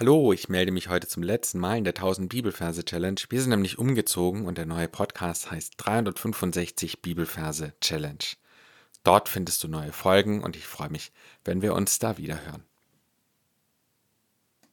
Hallo, ich melde mich heute zum letzten Mal in der 1000 Bibelverse Challenge. Wir sind nämlich umgezogen und der neue Podcast heißt 365 Bibelverse Challenge. Dort findest du neue Folgen und ich freue mich, wenn wir uns da wieder hören.